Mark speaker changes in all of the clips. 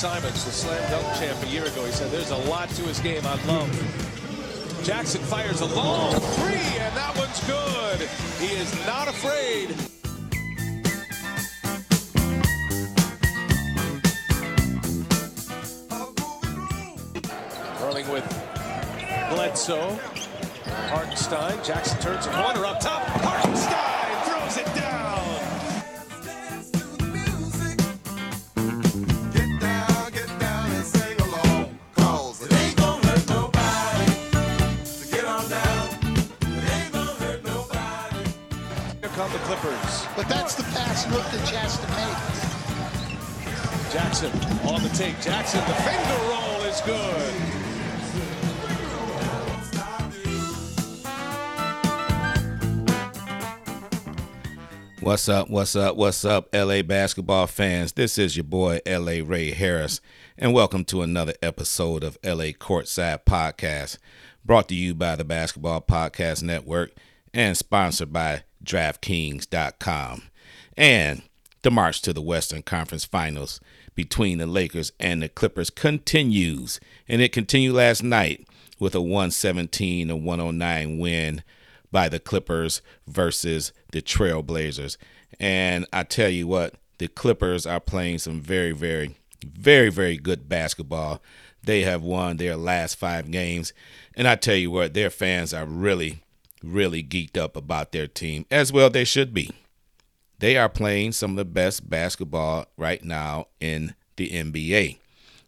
Speaker 1: Simons, the slam dunk champ a year ago. He said there's a lot to his game I love. Jackson fires a long three, and that one's good. He is not afraid. Rolling with Bledsoe. Hartenstein. Jackson turns the corner up top. Hartenstein Clippers.
Speaker 2: But that's the pass look that she has to make.
Speaker 1: Jackson on the take. Jackson, the finger roll is good.
Speaker 3: What's up? What's up? What's up, LA basketball fans? This is your boy, LA Ray Harris, and welcome to another episode of LA Courtside Podcast, brought to you by the Basketball Podcast Network and sponsored by DraftKings.com. And the march to the Western Conference Finals between the Lakers and the Clippers continues, and it continued last night with a 117 to 109 win by the Clippers versus the Trailblazers. And I tell you what, the Clippers are playing some very, very, very, very good basketball. They have won their last five games. And I tell you what, their fans are really, really geeked up about their team, as well they should be. They are playing some of the best basketball right now in the NBA.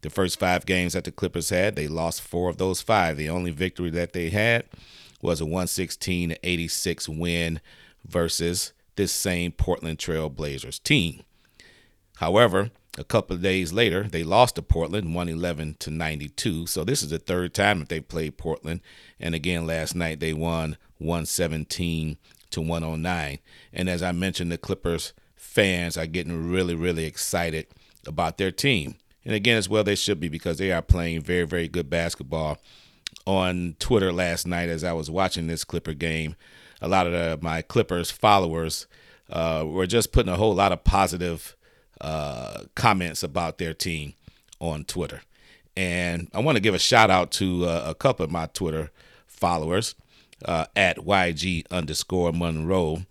Speaker 3: The first five games that the Clippers had, they lost four of those five. The only victory that they had was a 116 86 win versus this same Portland Trail Blazers team. However, a couple of days later, they lost to Portland 111 to 92. So this is the third time that they played Portland. And again, last night they won 117 to 109. And as I mentioned, the Clippers fans are getting really, really excited about their team. And again, as well, they should be because they are playing very, very good basketball on Twitter last night as I was watching this Clipper game. A lot of the, my Clippers followers uh, were just putting a whole lot of positive uh, comments about their team on Twitter. And I want to give a shout out to uh, a couple of my Twitter followers uh, at YG underscore Monroe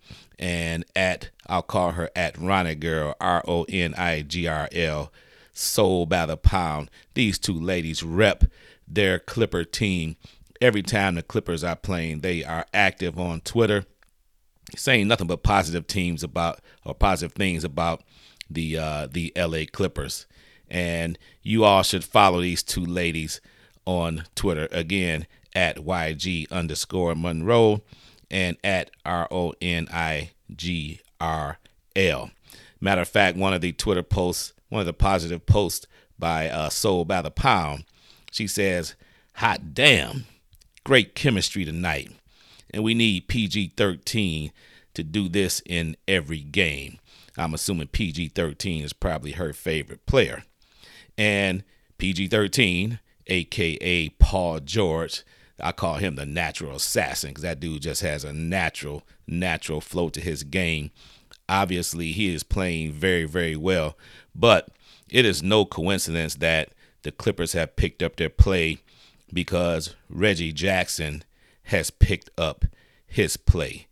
Speaker 3: and at, I'll call her at Ronnie Girl, R O N I G R L, Soul by the Pound. These two ladies rep their Clipper team. Every time the Clippers are playing, they are active on Twitter, saying nothing but positive teams about or positive things about the uh, the LA Clippers. And you all should follow these two ladies on Twitter again at YG underscore Monroe and at R O N I G R L. Matter of fact, one of the Twitter posts, one of the positive posts by uh, Soul by the Pound, she says, Hot damn, great chemistry tonight. And we need PG 13 to do this in every game. I'm assuming PG 13 is probably her favorite player. And PG 13, aka Paul George, I call him the natural assassin because that dude just has a natural, natural flow to his game. Obviously, he is playing very, very well, but it is no coincidence that the Clippers have picked up their play because Reggie Jackson has picked up his play.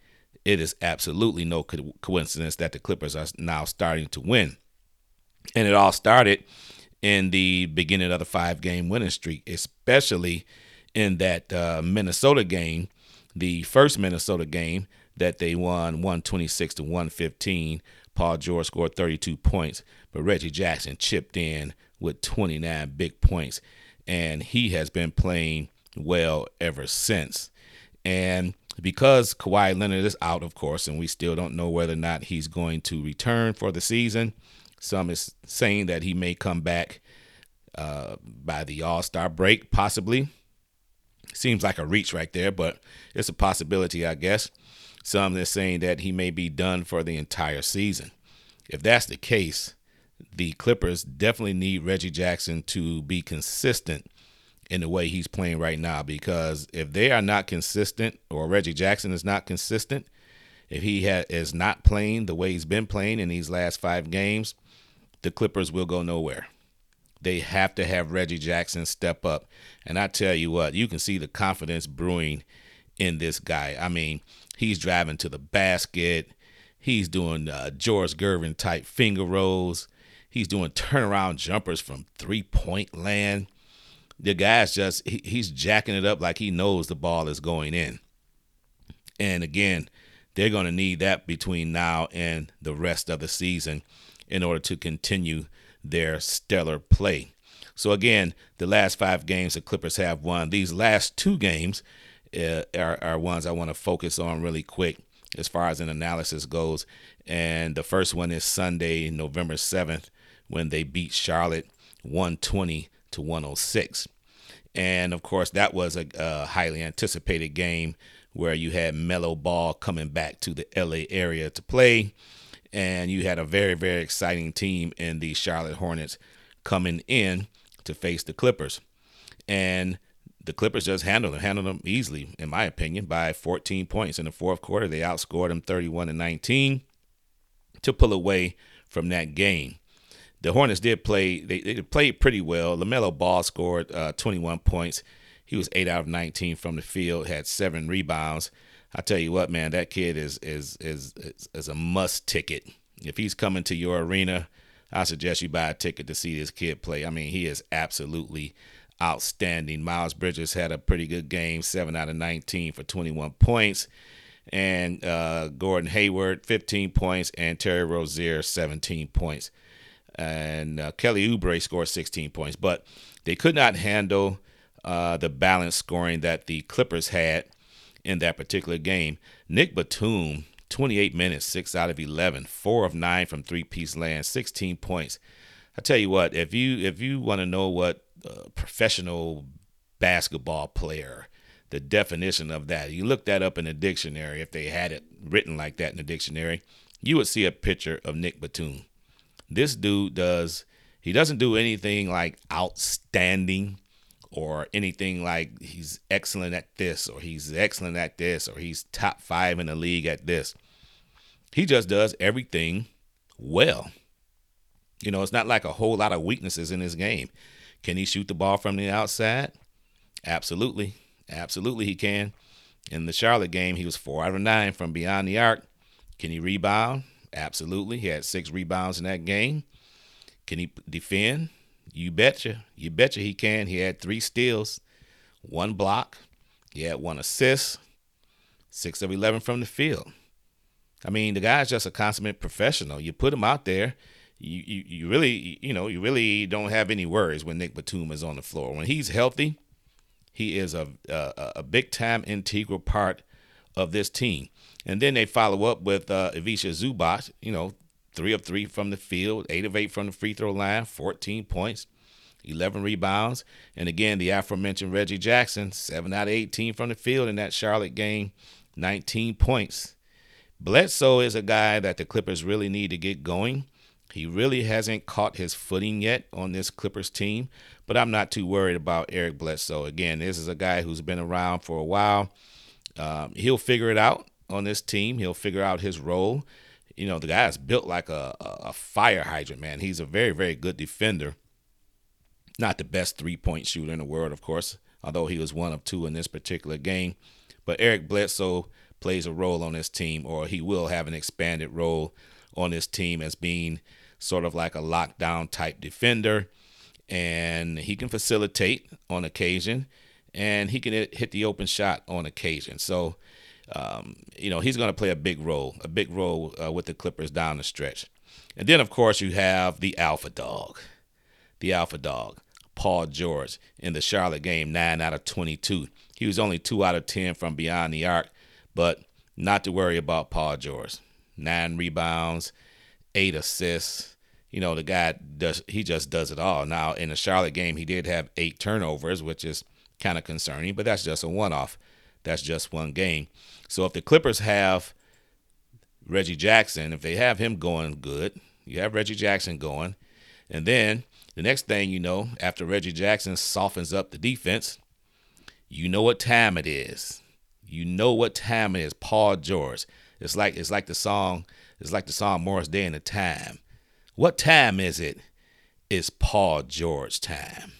Speaker 3: It is absolutely no co- coincidence that the Clippers are now starting to win. And it all started in the beginning of the five game winning streak, especially in that uh, Minnesota game, the first Minnesota game that they won 126 to 115. Paul George scored 32 points, but Reggie Jackson chipped in with 29 big points, and he has been playing well ever since. And because Kawhi Leonard is out, of course, and we still don't know whether or not he's going to return for the season, some is saying that he may come back uh, by the All Star break, possibly. Seems like a reach right there, but it's a possibility, I guess. Some are saying that he may be done for the entire season. If that's the case, the Clippers definitely need Reggie Jackson to be consistent in the way he's playing right now because if they are not consistent or Reggie Jackson is not consistent, if he ha- is not playing the way he's been playing in these last five games, the Clippers will go nowhere. They have to have Reggie Jackson step up. And I tell you what, you can see the confidence brewing in this guy. I mean, he's driving to the basket. He's doing uh, George Gervin type finger rolls. He's doing turnaround jumpers from three point land. The guy's just, he, he's jacking it up like he knows the ball is going in. And again, they're going to need that between now and the rest of the season in order to continue their stellar play. So again, the last five games the Clippers have won. These last two games uh, are, are ones I want to focus on really quick as far as an analysis goes. And the first one is Sunday, November 7th, when they beat Charlotte 120 to 106. And of course, that was a, a highly anticipated game where you had Melo Ball coming back to the LA area to play and you had a very very exciting team in the Charlotte Hornets coming in to face the Clippers, and the Clippers just handled them, handled them easily, in my opinion, by 14 points in the fourth quarter. They outscored them 31 to 19 to pull away from that game. The Hornets did play; they, they played pretty well. Lamelo Ball scored uh, 21 points. He was eight out of 19 from the field, had seven rebounds. I tell you what, man, that kid is is is is, is a must ticket. If he's coming to your arena, I suggest you buy a ticket to see this kid play. I mean, he is absolutely outstanding. Miles Bridges had a pretty good game, seven out of 19 for 21 points. And uh, Gordon Hayward, 15 points, and Terry Rozier, 17 points. And uh, Kelly Oubre scored 16 points. But they could not handle uh, the balanced scoring that the Clippers had in that particular game. Nick Batum, 28 minutes, 6 out of 11, 4 of 9 from three-piece land, 16 points. I tell you what, if you if you want to know what a professional basketball player, the definition of that, you look that up in the dictionary if they had it written like that in the dictionary, you would see a picture of Nick Batum. This dude does he doesn't do anything like outstanding or anything like he's excellent at this or he's excellent at this or he's top five in the league at this. He just does everything well. You know, it's not like a whole lot of weaknesses in his game. Can he shoot the ball from the outside? Absolutely. Absolutely, he can. In the Charlotte game, he was four out of nine from beyond the arc. Can he rebound? Absolutely. He had six rebounds in that game. Can he defend? You betcha. You betcha he can. He had three steals, one block. He had one assist, six of 11 from the field. I mean, the guy's just a consummate professional. You put him out there, you, you, you really, you know, you really don't have any worries when Nick Batum is on the floor. When he's healthy, he is a, a, a big time integral part of this team. And then they follow up with uh, Ivica Zubac, you know, three of three from the field, eight of eight from the free throw line, 14 points, 11 rebounds. And again, the aforementioned Reggie Jackson, seven out of 18 from the field in that Charlotte game, 19 points. Bledsoe is a guy that the Clippers really need to get going. He really hasn't caught his footing yet on this Clippers team, but I'm not too worried about Eric Bledsoe. Again, this is a guy who's been around for a while. Um, he'll figure it out on this team. He'll figure out his role you know, the guy's built like a, a fire hydrant, man. He's a very, very good defender. Not the best three point shooter in the world, of course, although he was one of two in this particular game. But Eric Bledsoe plays a role on this team, or he will have an expanded role on this team as being sort of like a lockdown type defender. And he can facilitate on occasion, and he can hit the open shot on occasion. So, um, you know, he's going to play a big role, a big role uh, with the Clippers down the stretch. And then, of course, you have the alpha dog, the alpha dog, Paul George, in the Charlotte game, 9 out of 22. He was only 2 out of 10 from beyond the arc, but not to worry about Paul George. Nine rebounds, eight assists. You know, the guy does, he just does it all. Now, in the Charlotte game, he did have eight turnovers, which is kind of concerning, but that's just a one off. That's just one game. So if the Clippers have Reggie Jackson, if they have him going good, you have Reggie Jackson going, and then the next thing you know, after Reggie Jackson softens up the defense, you know what time it is. You know what time it is. Paul George. It's like it's like the song. It's like the song Morris Day and the Time. What time is it? It's Paul George time.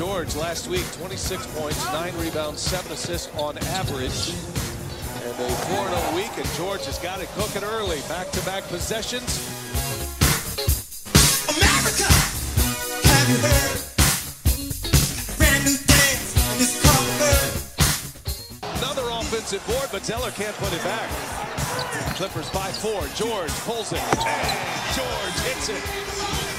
Speaker 1: George last week, 26 points, 9 rebounds, 7 assists on average. And a 4-0 week, and George has got it cooking early. Back-to-back possessions.
Speaker 4: America, have you heard? Brand new dance, and it's called Bird.
Speaker 1: Another offensive board, but Zeller can't put it back. Clippers by four. George pulls it. And George hits it.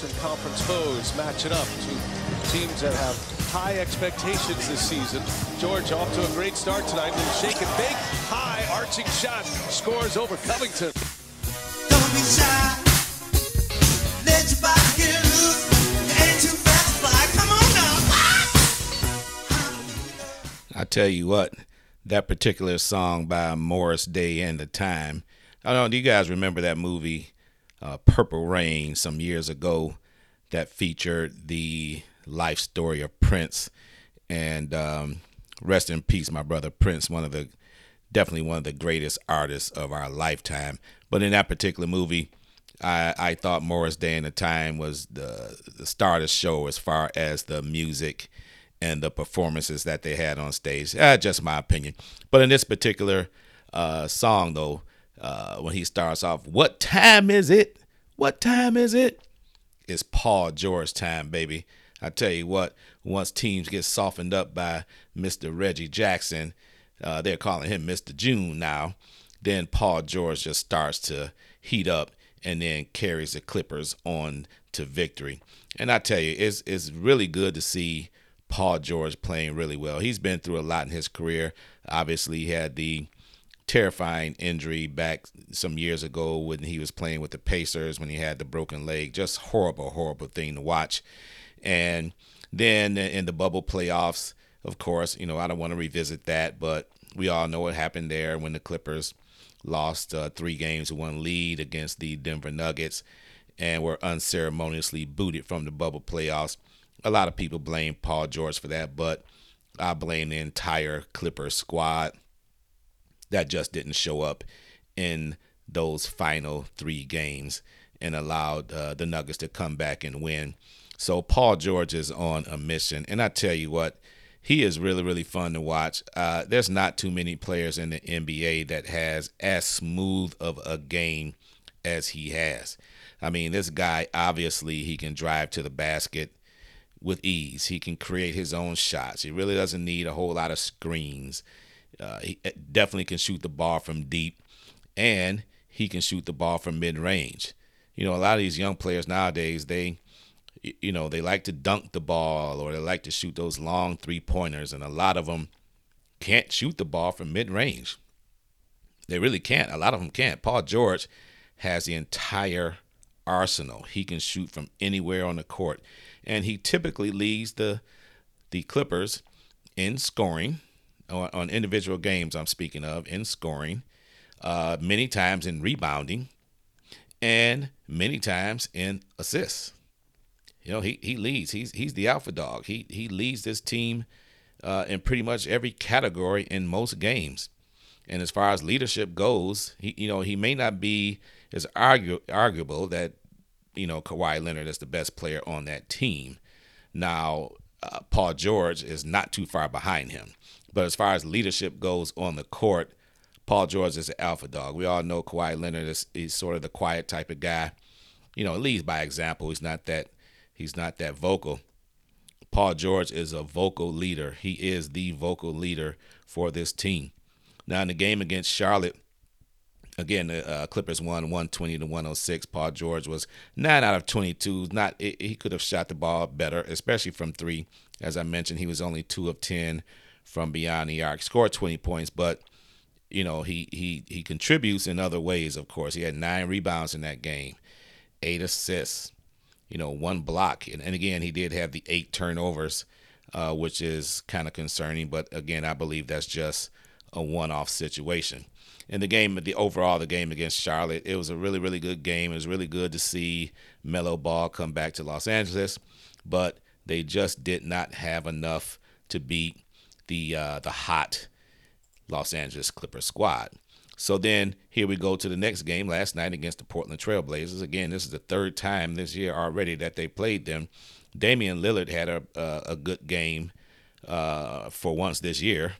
Speaker 1: Western Conference foes matching up. Two teams that have high expectations this season. George off to a great start tonight with a shake and bake, high arching shot, scores over Covington.
Speaker 4: Don't be shy. Let your body get loose. You ain't too fast to fly. Come on now.
Speaker 3: I tell you what, that particular song by Morris Day and the Time. I don't know, do you guys remember that movie, uh, Purple Rain, some years ago that featured the life story of Prince? And um, rest in peace, my brother Prince, one of the definitely one of the greatest artists of our lifetime. But in that particular movie, I, I thought Morris Day and the Time was the the star of the show as far as the music and the performances that they had on stage. Uh, just my opinion. But in this particular uh, song, though, uh, when he starts off, "What time is it? What time is it?" It's Paul George time, baby. I tell you what, once teams get softened up by Mr. Reggie Jackson, uh, they're calling him Mr. June now. Then Paul George just starts to heat up and then carries the Clippers on to victory. And I tell you, it's it's really good to see Paul George playing really well. He's been through a lot in his career. Obviously, he had the terrifying injury back some years ago when he was playing with the Pacers when he had the broken leg. Just horrible, horrible thing to watch. And then in the bubble playoffs, of course, you know, I don't want to revisit that, but we all know what happened there when the Clippers lost uh, three games to one lead against the Denver Nuggets and were unceremoniously booted from the bubble playoffs. A lot of people blame Paul George for that, but I blame the entire Clippers squad that just didn't show up in those final three games and allowed uh, the Nuggets to come back and win. So Paul George is on a mission, and I tell you what, he is really really fun to watch. Uh, there's not too many players in the NBA that has as smooth of a game as he has. I mean, this guy obviously he can drive to the basket with ease. He can create his own shots. He really doesn't need a whole lot of screens. Uh, he definitely can shoot the ball from deep, and he can shoot the ball from mid range. You know, a lot of these young players nowadays, they, you know, they like to dunk the ball or they like to shoot those long three pointers, and a lot of them can't shoot the ball from mid range. They really can't. A lot of them can't. Paul George has the entire arsenal. He can shoot from anywhere on the court, and he typically leads the the Clippers in scoring on, on individual games. I'm speaking of in scoring, uh, many times in rebounding, and many times in assists. You know, he he leads. He's he's the alpha dog. He he leads this team uh, in pretty much every category in most games. And as far as leadership goes, he you know he may not be as argu- arguable that you know Kawhi Leonard is the best player on that team. Now, uh, Paul George is not too far behind him. But as far as leadership goes on the court, Paul George is an alpha dog. We all know Kawhi Leonard is, is sort of the quiet type of guy. You know, leads by example. He's not that he's not that vocal. Paul George is a vocal leader. He is the vocal leader for this team. Now in the game against Charlotte, again the uh, Clippers won 120 to 106. Paul George was nine out of 22. Not he could have shot the ball better, especially from three. As I mentioned, he was only two of ten from beyond the arc. Scored 20 points, but you know he he he contributes in other ways. Of course, he had nine rebounds in that game, eight assists. you know, one block. And, and again, he did have the eight turnovers, uh, which is kind of concerning. But again, I believe that's just a one-off situation. In the game, the overall, the game against Charlotte, it was a really, really good game. It was really good to see Melo Ball come back to Los Angeles, but they just did not have enough to beat the uh, the hot Los Angeles Clippers squad. So then here we go to the next game last night against the Portland Trailblazers. Again, this is the third time this year already that they played them. Damian Lillard had a a, a good game uh, for once this year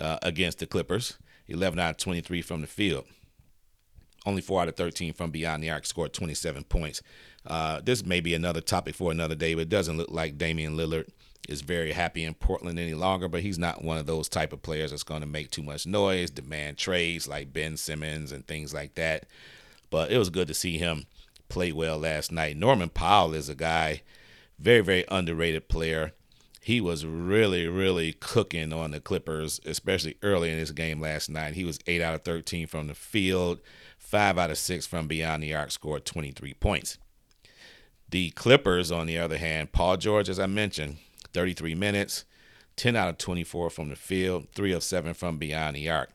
Speaker 3: uh, against the Clippers. 11 out of 23 from the field. Only 4 out of 13 from beyond the arc, scored 27 points. Uh, this may be another topic for another day, but it doesn't look like Damian Lillard is very happy in Portland any longer, but he's not one of those type of players that's going to make too much noise, demand trades like Ben Simmons and things like that. But it was good to see him play well last night. Norman Powell is a guy, very, very underrated player. He was really, really cooking on the Clippers, especially early in this game last night. He was 8 out of 13 from the field, 5 out of 6 from beyond the arc, scored 23 points. The Clippers, on the other hand, Paul George, as I mentioned, 33 minutes, 10 out of 24 from the field, 3 of 7 from beyond the arc.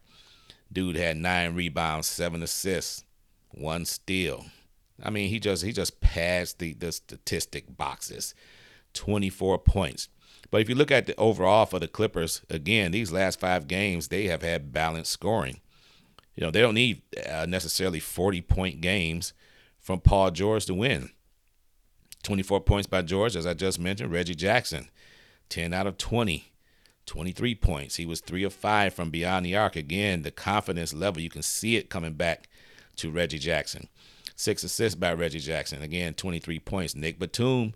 Speaker 3: Dude had 9 rebounds, 7 assists, 1 steal. I mean, he just he just passed the the statistic boxes. 24 points. But if you look at the overall for the Clippers, again, these last 5 games they have had balanced scoring. You know, they don't need uh, necessarily 40 point games from Paul George to win. 24 points by George, as I just mentioned. Reggie Jackson, 10 out of 20, 23 points. He was 3 of 5 from beyond the arc. Again, the confidence level, you can see it coming back to Reggie Jackson. Six assists by Reggie Jackson. Again, 23 points. Nick Batum,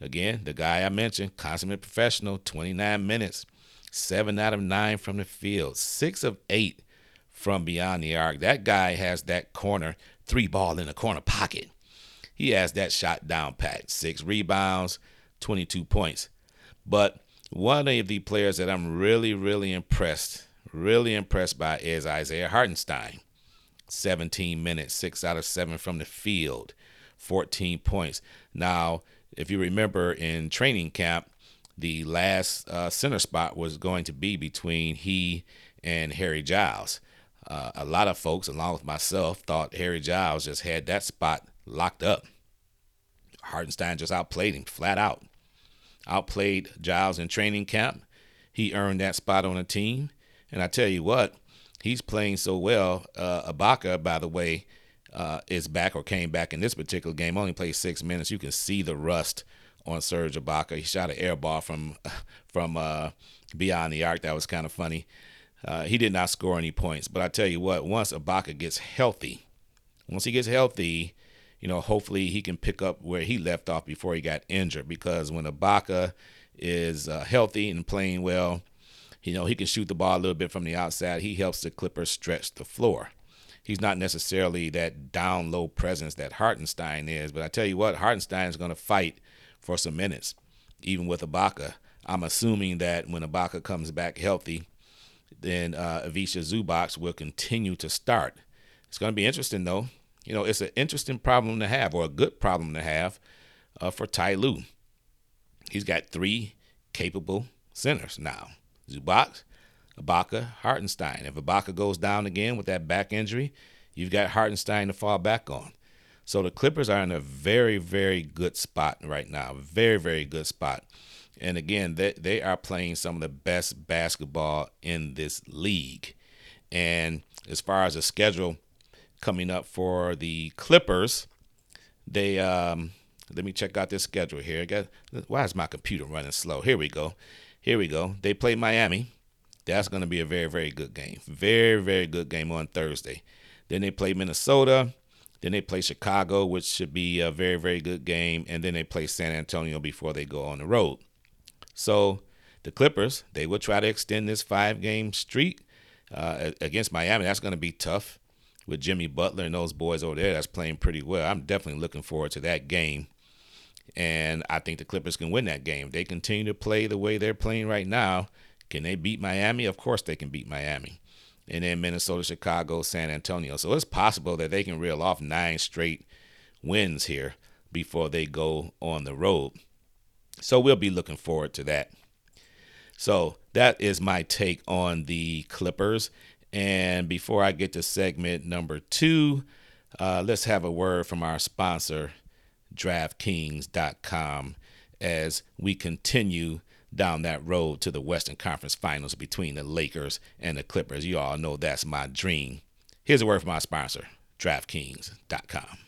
Speaker 3: again, the guy I mentioned, consummate professional, 29 minutes, 7 out of 9 from the field, 6 of 8 from beyond the arc. That guy has that corner, three ball in the corner pocket. He has that shot down pat. Six rebounds, 22 points. But one of the players that I'm really, really impressed, really impressed by is Isaiah Hartenstein. 17 minutes, six out of seven from the field, 14 points. Now, if you remember in training camp, the last uh, center spot was going to be between he and Harry Giles. Uh, a lot of folks, along with myself, thought Harry Giles just had that spot locked up. Hartenstein just outplayed him flat out. Outplayed Giles in training camp. He earned that spot on the team. And I tell you what, he's playing so well. Uh, Ibaka, by the way, uh, is back or came back in this particular game. Only played six minutes. You can see the rust on Serge Ibaka. He shot an air ball from from uh, beyond the arc. That was kind of funny. Uh, he did not score any points. But I tell you what, once Ibaka gets healthy, once he gets healthy, you know, hopefully he can pick up where he left off before he got injured. Because when Ibaka is uh, healthy and playing well, you know, he can shoot the ball a little bit from the outside. He helps the Clippers stretch the floor. He's not necessarily that down low presence that Hartenstein is, but I tell you what, Hartenstein is going to fight for some minutes, even with Ibaka. I'm assuming that when Ibaka comes back healthy, then uh, Ivica Zubac will continue to start. It's going to be interesting, though. You know, it's an interesting problem to have, or a good problem to have, uh, for Ty Lue. He's got three capable centers now: Zubac, Ibaka, Hartenstein. If Ibaka goes down again with that back injury, you've got Hartenstein to fall back on. So the Clippers are in a very, very good spot right now. Very, very good spot. And again, they, they are playing some of the best basketball in this league. And as far as the schedule coming up for the Clippers, they um, let me check out their schedule here. Got, why is my computer running slow? Here we go. Here we go. They play Miami. That's going to be a very, very good game. Very, very good game on Thursday. Then they play Minnesota. Then they play Chicago, which should be a very, very good game. And then they play San Antonio before they go on the road. So the Clippers, they will try to extend this five game streak uh, against Miami. That's going to be tough with Jimmy Butler and those boys over there that's playing pretty well. I'm definitely looking forward to that game. And I think the Clippers can win that game. They continue to play the way they're playing right now. Can they beat Miami? Of course they can beat Miami. And then Minnesota, Chicago, San Antonio. So it's possible that they can reel off nine straight wins here. before they go on the road. So we'll be looking forward to that. So that is my take on the Clippers. And before I get to segment number two, uh, let's have a word from our sponsor, DraftKings.com, as we continue down that road to the Western Conference Finals between the Lakers and the Clippers. You all know that's my dream. Here's a word from our sponsor, DraftKings.com.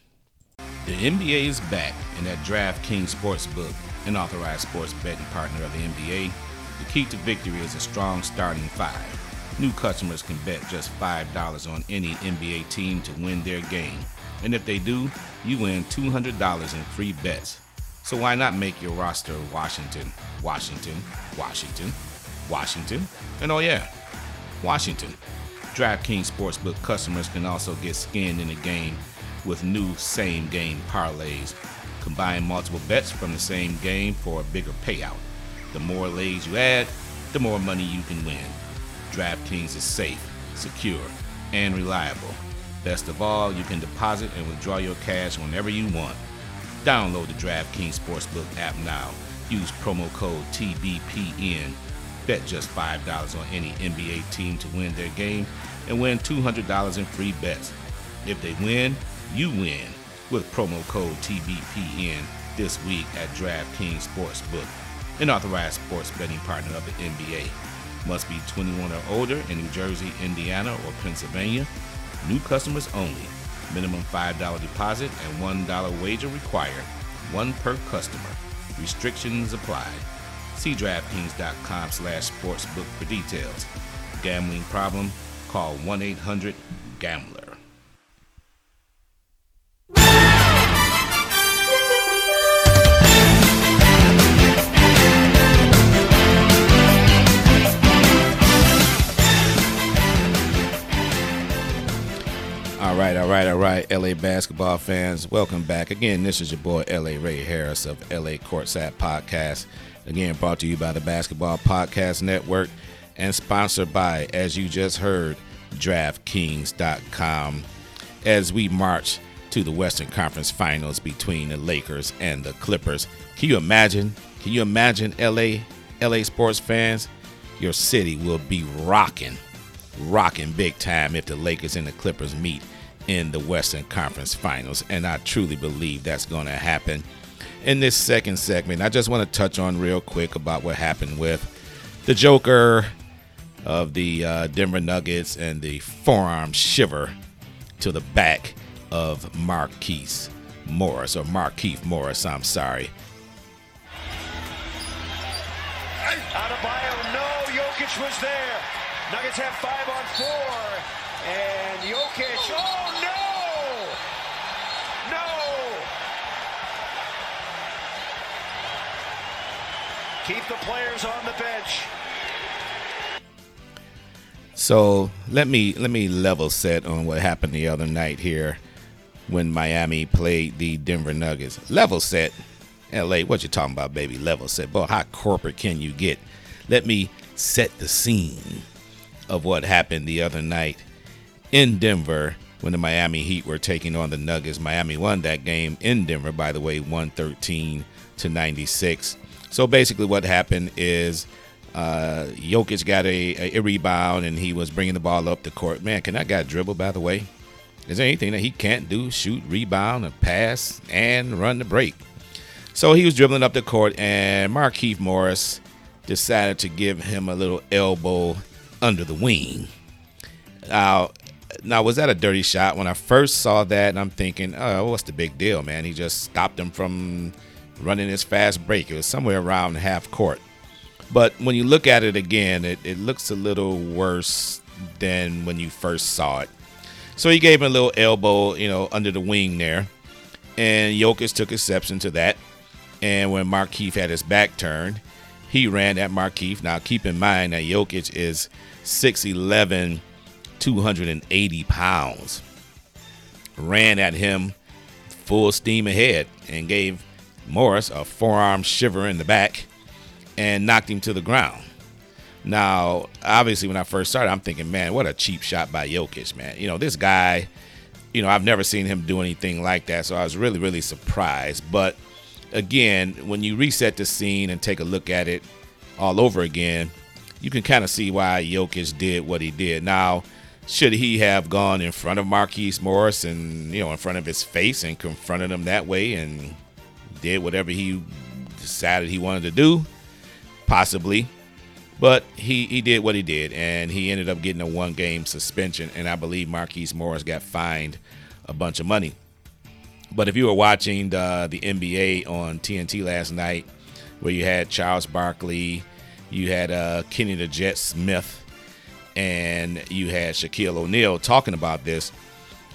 Speaker 3: The NBA is back, and at DraftKings Sportsbook, an authorized sports betting partner of the NBA, the key to victory is a strong starting five. New customers can bet just $5 on any NBA team to win their game. And if they do, you win $200 in free bets. So why not make your roster Washington, Washington, Washington, Washington, and oh yeah, Washington. DraftKings Sportsbook customers can also get skinned in the game with new same game parlays. Combine multiple bets from the same game for a bigger payout. The more lays you add, the more money you can win. DraftKings is safe, secure, and reliable. Best of all, you can deposit and withdraw your cash whenever you want. Download the DraftKings Sportsbook app now. Use promo code TBPN. Bet just $5 on any NBA team to win their game and win $200 in free bets. If they win, you win with promo code TBPN this week at DraftKings Sportsbook, an authorized sports betting partner of the NBA. Must be 21 or older in New Jersey, Indiana, or Pennsylvania. New customers only. Minimum $5 deposit and $1 wager required. One per customer. Restrictions apply. See DraftKings.com slash sportsbook for details. Gambling problem? Call 1-800-GAMBLER. All right, all right, all right, LA basketball fans, welcome back. Again, this is your boy LA Ray Harris of LA Courtside Podcast. Again, brought to you by the Basketball Podcast Network and sponsored by, as you just heard, DraftKings.com. As we march to the Western Conference Finals between the Lakers and the Clippers, can you imagine? Can you imagine LA, LA sports fans? Your city will be rocking rocking big time if the Lakers and the Clippers meet in the Western Conference Finals. And I truly believe that's going to happen. In this second segment, I just want to touch on real quick about what happened with the Joker of the uh, Denver Nuggets and the forearm shiver to the back of Marquise Morris, or Markieff Morris, I'm sorry.
Speaker 5: Out of Adebayo, no, Jokic was there. Nuggets have five on four. And Jokic, oh no! No! Keep the players on the bench.
Speaker 3: So let me let me level set on what happened the other night here when Miami played the Denver Nuggets. Level set, LA. What you talking about, baby? Level set. Boy, how corporate can you get? Let me set the scene of what happened the other night in Denver when the Miami Heat were taking on the Nuggets. Miami won that game in Denver, by the way, 113 to 96. So basically, what happened is uh, Jokic got a, a rebound and he was bringing the ball up the court. Man, can that guy dribble, by the way? Is there anything that he can't do? Shoot, rebound, and pass, and run the break. So he was dribbling up the court, and Markieff Morris decided to give him a little elbow under the wing. Now, now was that a dirty shot? When I first saw that, I'm thinking, oh, what's the big deal, man? He just stopped him from running his fast break. It was somewhere around half court. But when you look at it again, it, it looks a little worse than when you first saw it. So he gave him a little elbow, you know, under the wing there. And Jokic took exception to that. And when Markieff had his back turned, he ran at Markieff. Now, keep in mind that Jokic is 6'11, 280 pounds. Ran at him full steam ahead and gave Morris a forearm shiver in the back and knocked him to the ground. Now, obviously, when I first started, I'm thinking, man, what a cheap shot by Jokic, man. You know, this guy, you know, I've never seen him do anything like that. So I was really, really surprised. But again, when you reset the scene and take a look at it all over again, you can kind of see why Jokic did what he did. Now, should he have gone in front of Marquise Morris and, you know, in front of his face and confronted him that way and did whatever he decided he wanted to do? Possibly. But he, he did what he did, and he ended up getting a one game suspension. And I believe Marquise Morris got fined a bunch of money. But if you were watching the, the NBA on TNT last night, where you had Charles Barkley, you had uh, Kenny the Jet Smith, and you had Shaquille O'Neal talking about this,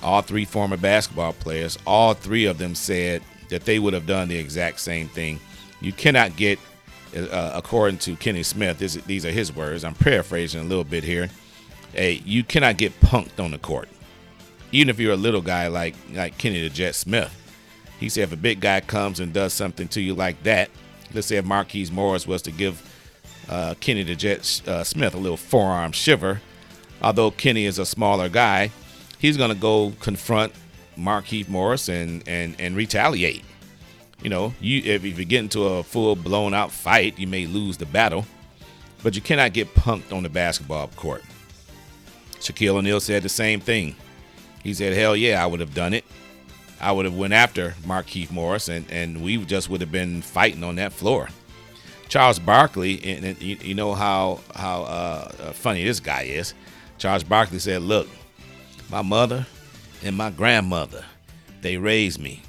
Speaker 3: all three former basketball players, all three of them said that they would have done the exact same thing. You cannot get, uh, according to Kenny Smith, this, these are his words. I'm paraphrasing a little bit here. Hey, you cannot get punked on the court, even if you're a little guy like like Kenny the Jet Smith. He said if a big guy comes and does something to you like that, let's say if Marquise Morris was to give uh, Kenny the Jet uh, Smith a little forearm shiver, although Kenny is a smaller guy, he's going to go confront Marquise Morris and, and, and retaliate. You know, you if, if you get into a full blown out fight, you may lose the battle, but you cannot get punked on the basketball court. Shaquille O'Neal said the same thing. He said, "Hell yeah, I would have done it. I would have went after Marquise Morris, and, and we just would have been fighting on that floor." Charles Barkley, and, and you, you know how how uh, uh, funny this guy is. Charles Barkley said, "Look, my mother and my grandmother, they raised me,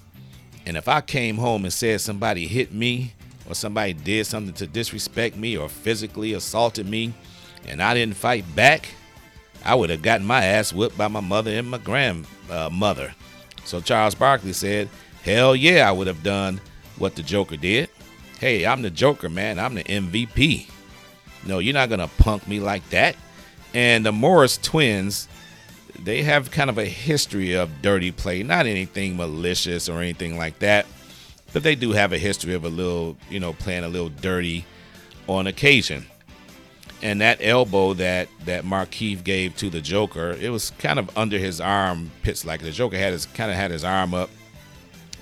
Speaker 3: and if I came home and said somebody hit me or somebody did something to disrespect me or physically assaulted me, and I didn't fight back, I would have gotten my ass whipped by my mother and my grandmother." So Charles Barkley said, "Hell yeah, I would have done what the Joker did." hey, I'm the Joker, man. I'm the MVP. No, you're not going to punk me like that. And the Morris twins, they have kind of a history of dirty play. Not anything malicious or anything like that. But they do have a history of a little, you know, playing a little dirty on occasion. And that elbow that that Markieff gave to the Joker, it was kind of under his arm, armpits, like the Joker had his kind of had his arm up.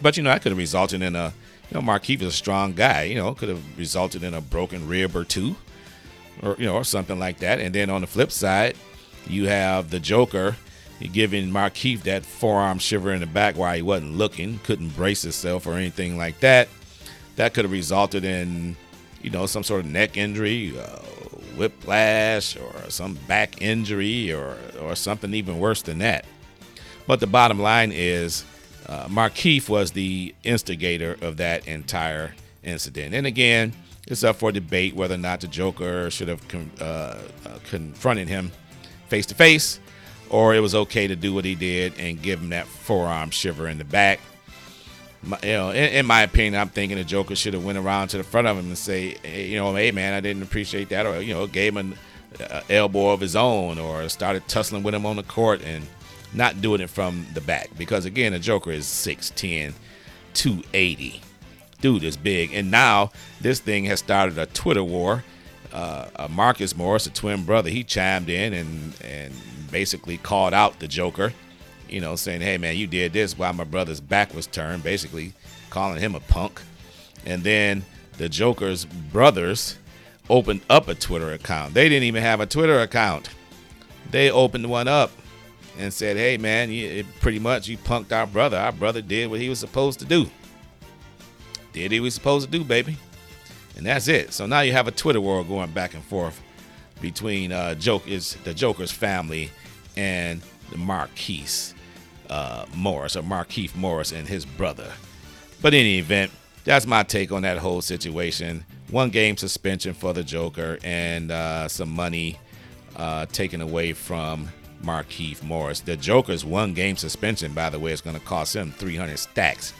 Speaker 3: But you know, that could have resulted in a you know, Markieff is a strong guy. You know, could have resulted in a broken rib or two, or you know, or something like that. And then on the flip side, you have the Joker giving Markieff that forearm shiver in the back while he wasn't looking, couldn't brace himself or anything like that. That could have resulted in, you know, some sort of neck injury, uh, whiplash, or some back injury, or or something even worse than that. But the bottom line is uh, Markieff was the instigator of that entire incident. And again, it's up for debate whether or not the Joker should have con- uh, uh, confronted him face to face, or it was okay to do what he did and give him that forearm shiver in the back. My, you know, in, in, my opinion, I'm thinking the Joker should have went around to the front of him and say, hey, you know, hey man, I didn't appreciate that, or you know, gave him an uh, elbow of his own, or started tussling with him on the court and not doing it from the back. Because again the joker is 6'10 280 dude is big. And now this thing has started a twitter war uh, uh, marcus morris a twin brother he chimed in and and basically called out the joker you know saying hey man you did this while my brother's back was turned basically calling him a punk and then the joker's brothers opened up a twitter account they didn't even have a twitter account they opened one up and said, "Hey, man, you, pretty much you punked our brother. Our brother did what he was supposed to do. Did he was supposed to do, baby." And that's it. So now you have a Twitter war going back and forth between uh, the Joker's family and the Marquise uh, Morris or Markieff Morris and his brother. But in any event, that's my take on that whole situation. One game suspension for the Joker and uh, some money uh, taken away from Markieff Morris. The Joker's one game suspension, by the way, is going to cost him 300 stacks.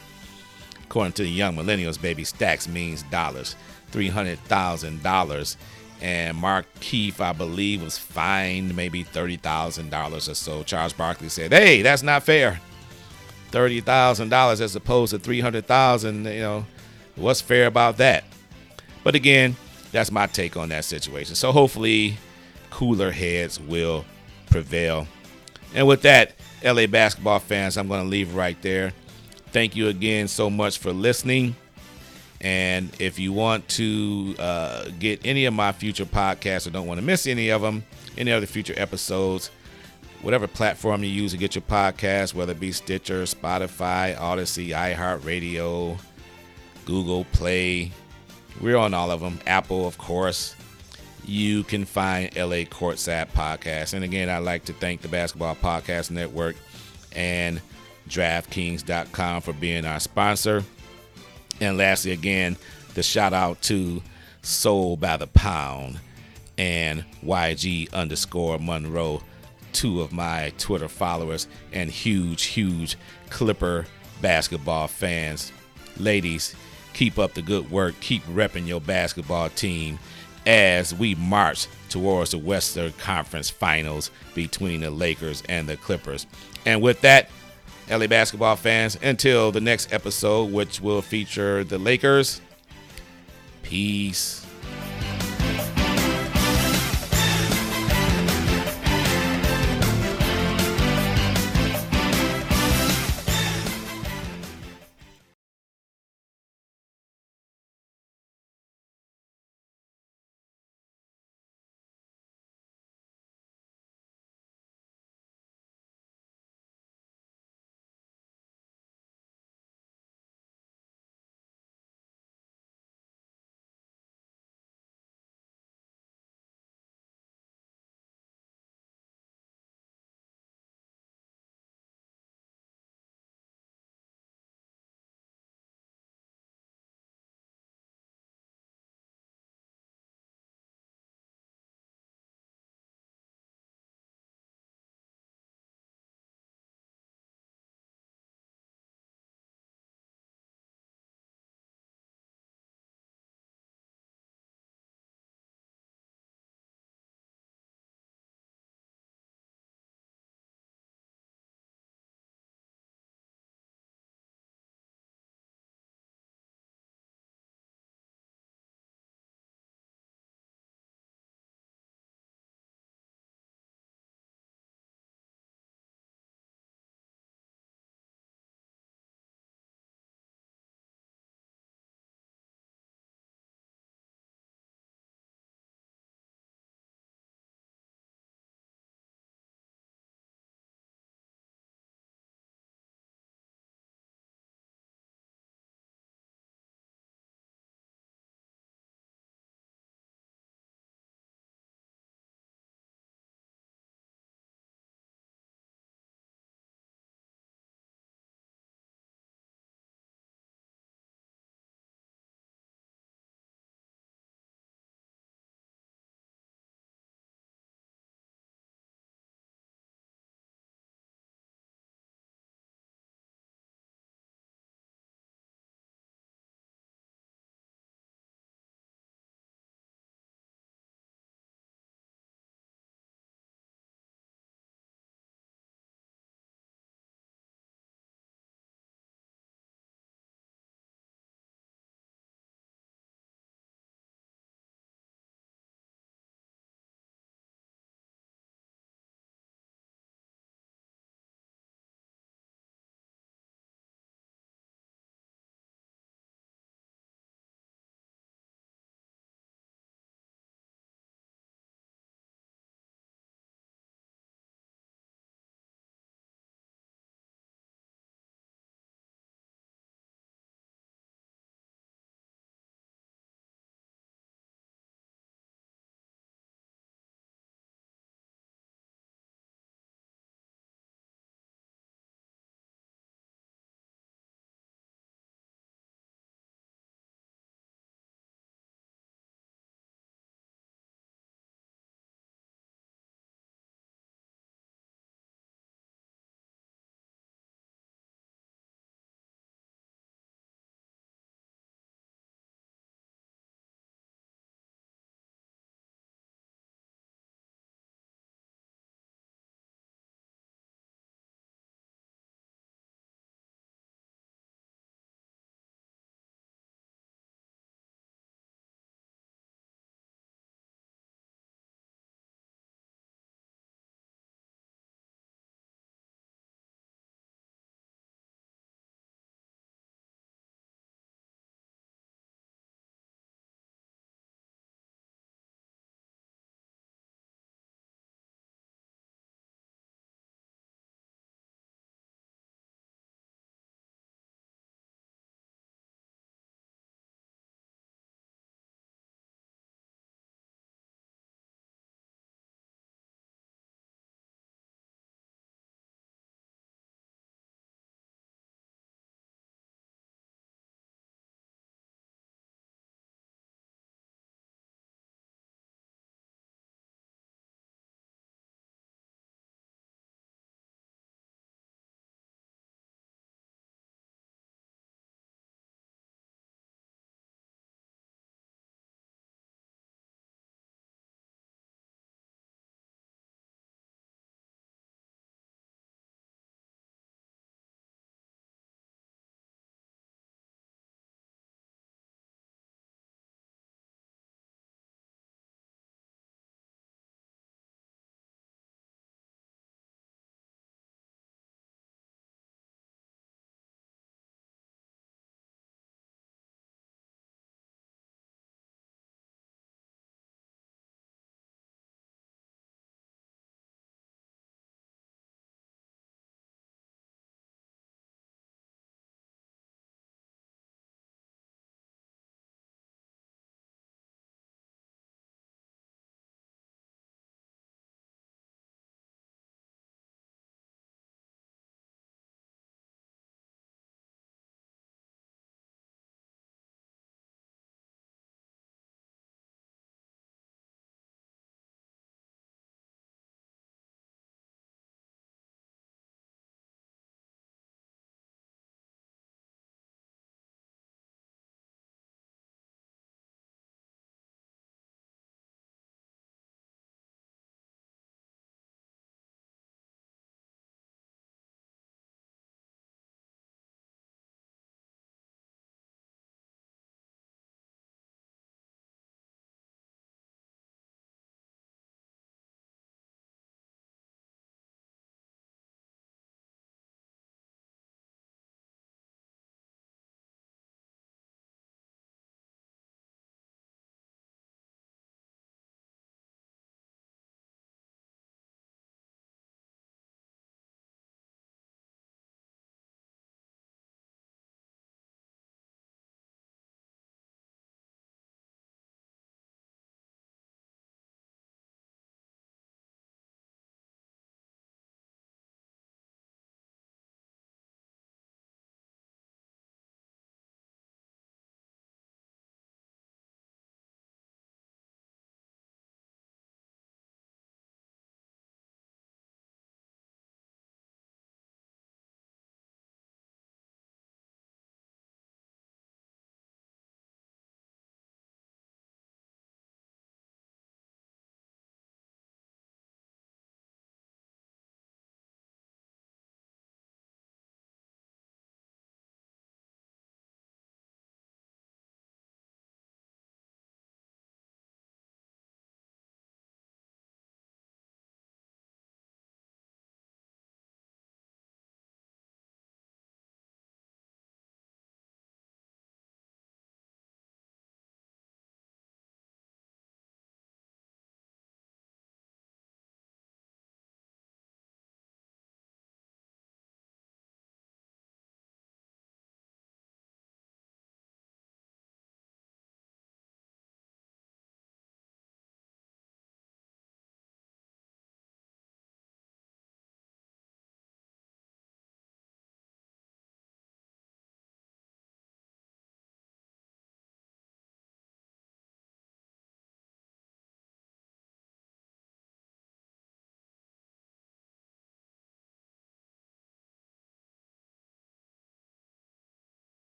Speaker 3: According to the young millennials, baby, stacks means dollars, $300,000. And Markieff, I believe, was fined maybe $30,000 or so. Charles Barkley said, hey, that's not fair. $30,000 as opposed to 300000 you know, what's fair about that? But again, that's my take on that situation. So hopefully, cooler heads will prevail. And with that, LA basketball fans, I'm going to leave right there. Thank you again so much for listening. And if you want to uh, get any of my future podcasts or don't want to miss any of them, any other future episodes, whatever platform you use to get your podcast, whether it be Stitcher, Spotify, Odyssey, iHeartRadio, Google Play, we're on all of them. Apple, of course. You can find LA Courtside Podcast. And again, I'd like to thank the Basketball Podcast Network and DraftKings.com for being our sponsor. And lastly, again, the shout out to Soul by the Pound and YG underscore Monroe, two of my Twitter followers and huge, huge Clipper basketball fans. Ladies, keep up the good work. Keep repping your basketball team as we march towards the Western Conference Finals between the Lakers and the Clippers. And with that, LA basketball fans, until the next episode, which will feature the Lakers, peace.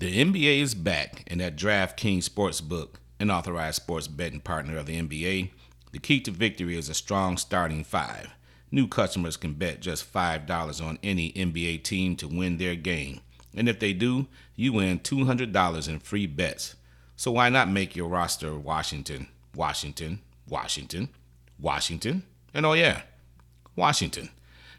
Speaker 3: The NBA is back, and at DraftKings Sportsbook, an authorized sports betting partner of the NBA, the key to victory is a strong starting five. New customers can bet just $5 on any NBA team to win their game. And if they do, you win $200 in free bets. So why not make your roster Washington, Washington, Washington, Washington, and oh yeah, Washington.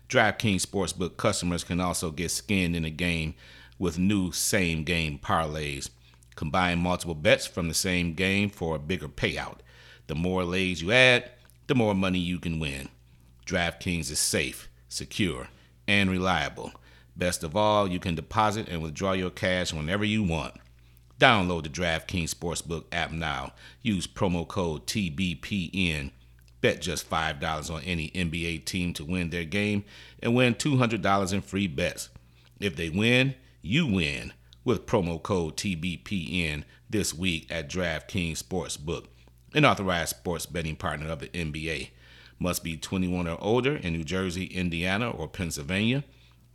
Speaker 3: DraftKings Sportsbook customers can also get skinned in the game with new same game parlays. Combine multiple bets from the same game for a bigger payout. The more lays you add, the more money you can win. DraftKings is safe, secure, and reliable. Best of all, you can deposit and withdraw your cash whenever you want. Download the DraftKings Sportsbook app now. Use promo code TBPN. Bet just $5 on any NBA team to win their game and win $200 in free bets. If they win, you win with promo code TBPN this week at DraftKings Sportsbook, an authorized sports betting partner of the NBA. Must be 21 or older in New Jersey, Indiana, or Pennsylvania.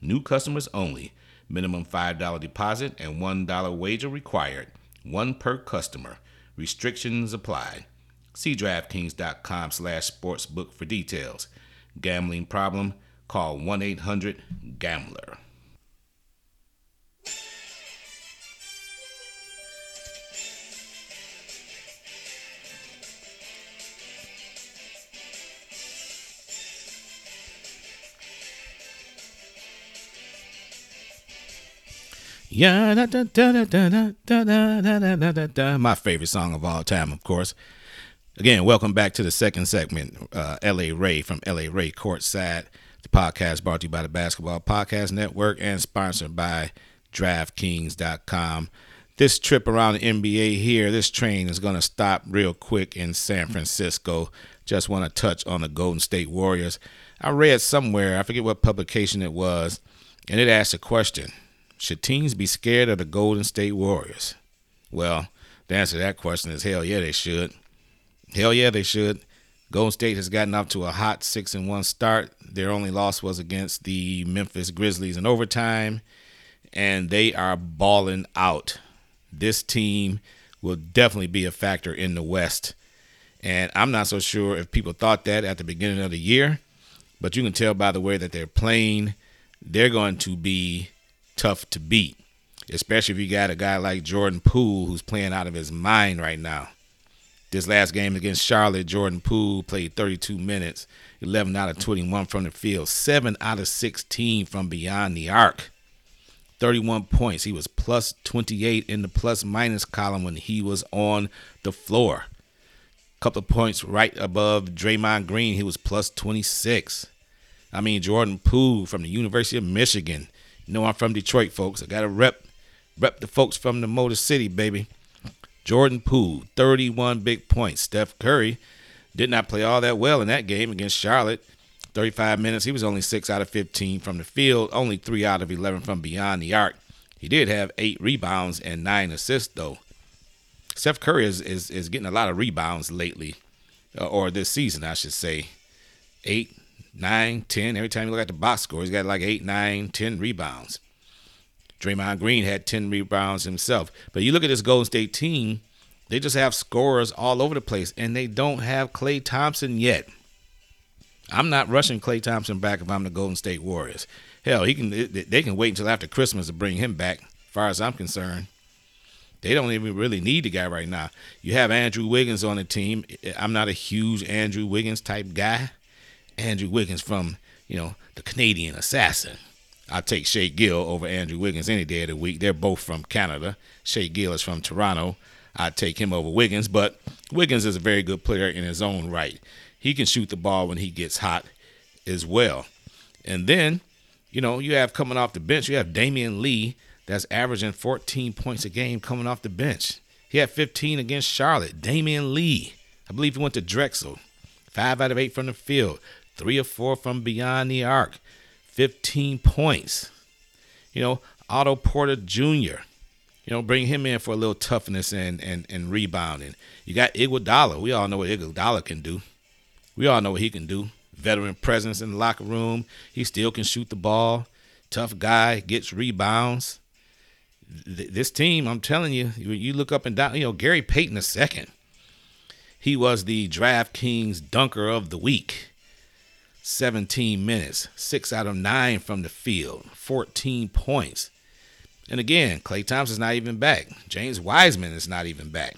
Speaker 3: New customers only. Minimum $5 deposit and $1 wager required. One per customer. Restrictions apply. See DraftKings.com slash sportsbook for details. Gambling problem? Call 1-800-GAMBLER. Yeah, my favorite song of all time, of course. Again, welcome back to the second segment. Uh, L.A. Ray from L.A. Ray Courtside. The podcast brought to you by the Basketball Podcast Network and sponsored by DraftKings.com. This trip around the NBA here, this train is going to stop real quick in San Francisco. Just want to touch on the Golden State Warriors. I read somewhere, I forget what publication it was, and it asked a question Should teams be scared of the Golden State Warriors? Well, the answer to that question is hell yeah, they should. Hell yeah, they should. Golden State has gotten off to a hot six and one start. Their only loss was against the Memphis Grizzlies in overtime, and they are balling out. This team will definitely be a factor in the West. And I'm not so sure if people thought that at the beginning of the year, but you can tell by the way that they're playing, they're going to be tough to beat, especially if you got a guy like Jordan Poole who's playing out of his mind right now. This last game against Charlotte, Jordan Poole played 32 minutes, 11 out of 21 from the field, 7 out of 16 from beyond the arc. 31 points. He was plus 28 in the plus minus column when he was on the floor. A couple of points right above Draymond Green. He was plus 26. I mean, Jordan Poole from the University of Michigan. Know I'm from Detroit, folks. I got to rep rep the folks from the Motor City, baby. Jordan Poole, 31 big points. Steph Curry did not play all that well in that game against Charlotte. 35 minutes. He was only 6 out of 15 from the field, only 3 out of 11 from beyond the arc. He did have 8 rebounds and 9 assists, though. Steph Curry is, is, is getting a lot of rebounds lately, uh, or this season, I should say. 8, 9, 10. Every time you look at the box score, he's got like 8, 9, 10 rebounds. Draymond Green had 10 rebounds himself. But you look at this Golden State team, they just have scorers all over the place, and they don't have Klay Thompson yet. I'm not rushing Klay Thompson back if I'm the Golden State Warriors. Hell, he can they can wait until after Christmas to bring him back, as far as I'm concerned. They don't even really need the guy right now. You have Andrew Wiggins on the team. I'm not a huge Andrew Wiggins type guy. Andrew Wiggins from, you know, the Canadian assassin. I'll take Shea Gill over Andrew Wiggins any day of the week. They're both from Canada. Shea Gill is from Toronto. I'd take him over Wiggins, but Wiggins is a very good player in his own right. He can shoot the ball when he gets hot as well. And then, you know, you have coming off the bench, you have Damion Lee that's averaging 14 points a game coming off the bench. He had 15 against Charlotte. Damion Lee, I believe he went to Drexel. Five out of eight from the field, three or four from beyond the arc, 15 points. You know, Otto Porter Jr., you know, bring him in for a little toughness and, and, and rebounding. You got Iguodala. We all know what Iguodala can do. We all know what he can do. Veteran presence in the locker room. He still can shoot the ball. Tough guy, gets rebounds. th- this team, I'm telling you, you, look up and down, you know, Gary Payton II, he was the DraftKings dunker of the week. 17 minutes, six out of nine from the field, 14 points. And again, Klay Thompson's not even back. James Wiseman is not even back.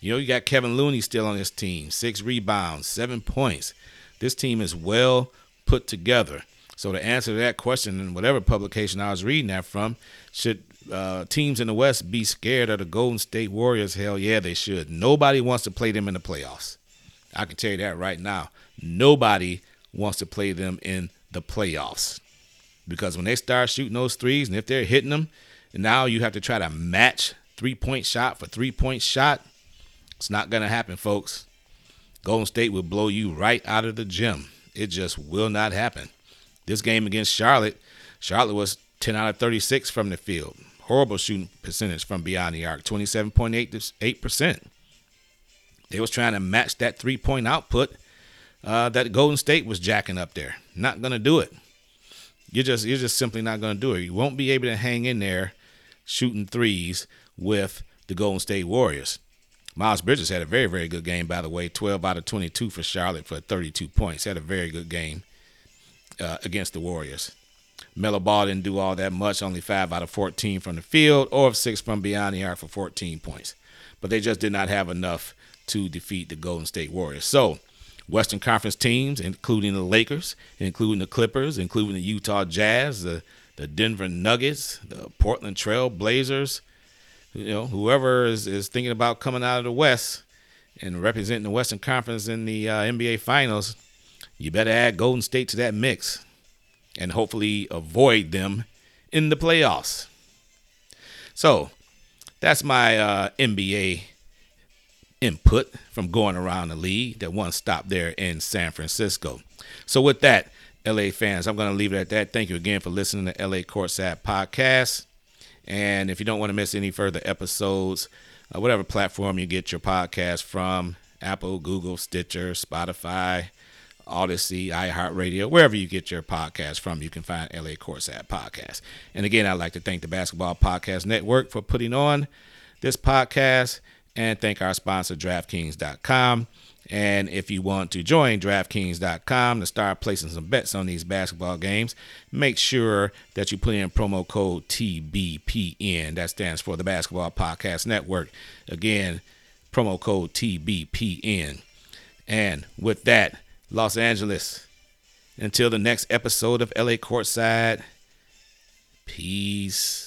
Speaker 3: You know, you got Kevin Looney still on this team, six rebounds, seven points. This team is well put together. So to answer that question, in whatever publication I was reading that from, should uh, teams in the West be scared of the Golden State Warriors? Hell yeah, they should. Nobody wants to play them in the playoffs. I can tell you that right now. Nobody wants to play them in the playoffs because when they start shooting those threes, and if they're hitting them, now you have to try to match three point shot for three point shot. It's not going to happen, folks. Golden State will blow you right out of the gym. It just will not happen. This game against Charlotte, Charlotte was 10 out of 36 from the field. Horrible shooting percentage from beyond the arc, 27.8%. They was trying to match that three-point output uh, that Golden State was jacking up there. Not to do it. You're just you're just simply not to do it. You won't be able to hang in there shooting threes with the Golden State Warriors. Miles Bridges had a very, very good game, by the way. 12 out of 22 for Charlotte for 32 points. Had a very good game uh, against the Warriors. Melo Ball didn't do all that much, only 5 out of 14 from the field or 6 from beyond the arc for 14 points. But they just did not have enough to defeat the Golden State Warriors. So, Western Conference teams, including the Lakers, including the Clippers, including the Utah Jazz, the, the Denver Nuggets, the Portland Trail Blazers, you know, whoever is, is thinking about coming out of the West and representing the Western Conference in the uh, NBA Finals, you better add Golden State to that mix and hopefully avoid them in the playoffs. So that's my uh, NBA input from going around the league. That one stop there in San Francisco. So with that, LA fans, I'm going to leave it at that. Thank you again for listening to LA Courtside Podcast. And if you don't want to miss any further episodes, uh, whatever platform you get your podcast from, Apple, Google, Stitcher, Spotify, Odyssey, iHeartRadio, wherever you get your podcast from, you can find LA Courtside Podcast. And again, I'd like to thank the Basketball Podcast Network for putting on this podcast and thank our sponsor, DraftKings.com. And if you want to join DraftKings.com to start placing some bets on these basketball games, make sure that you put in promo code TBPN. That stands for the Basketball Podcast Network. Again, promo code TBPN. And with that, Los Angeles, until the next episode of LA Courtside, peace.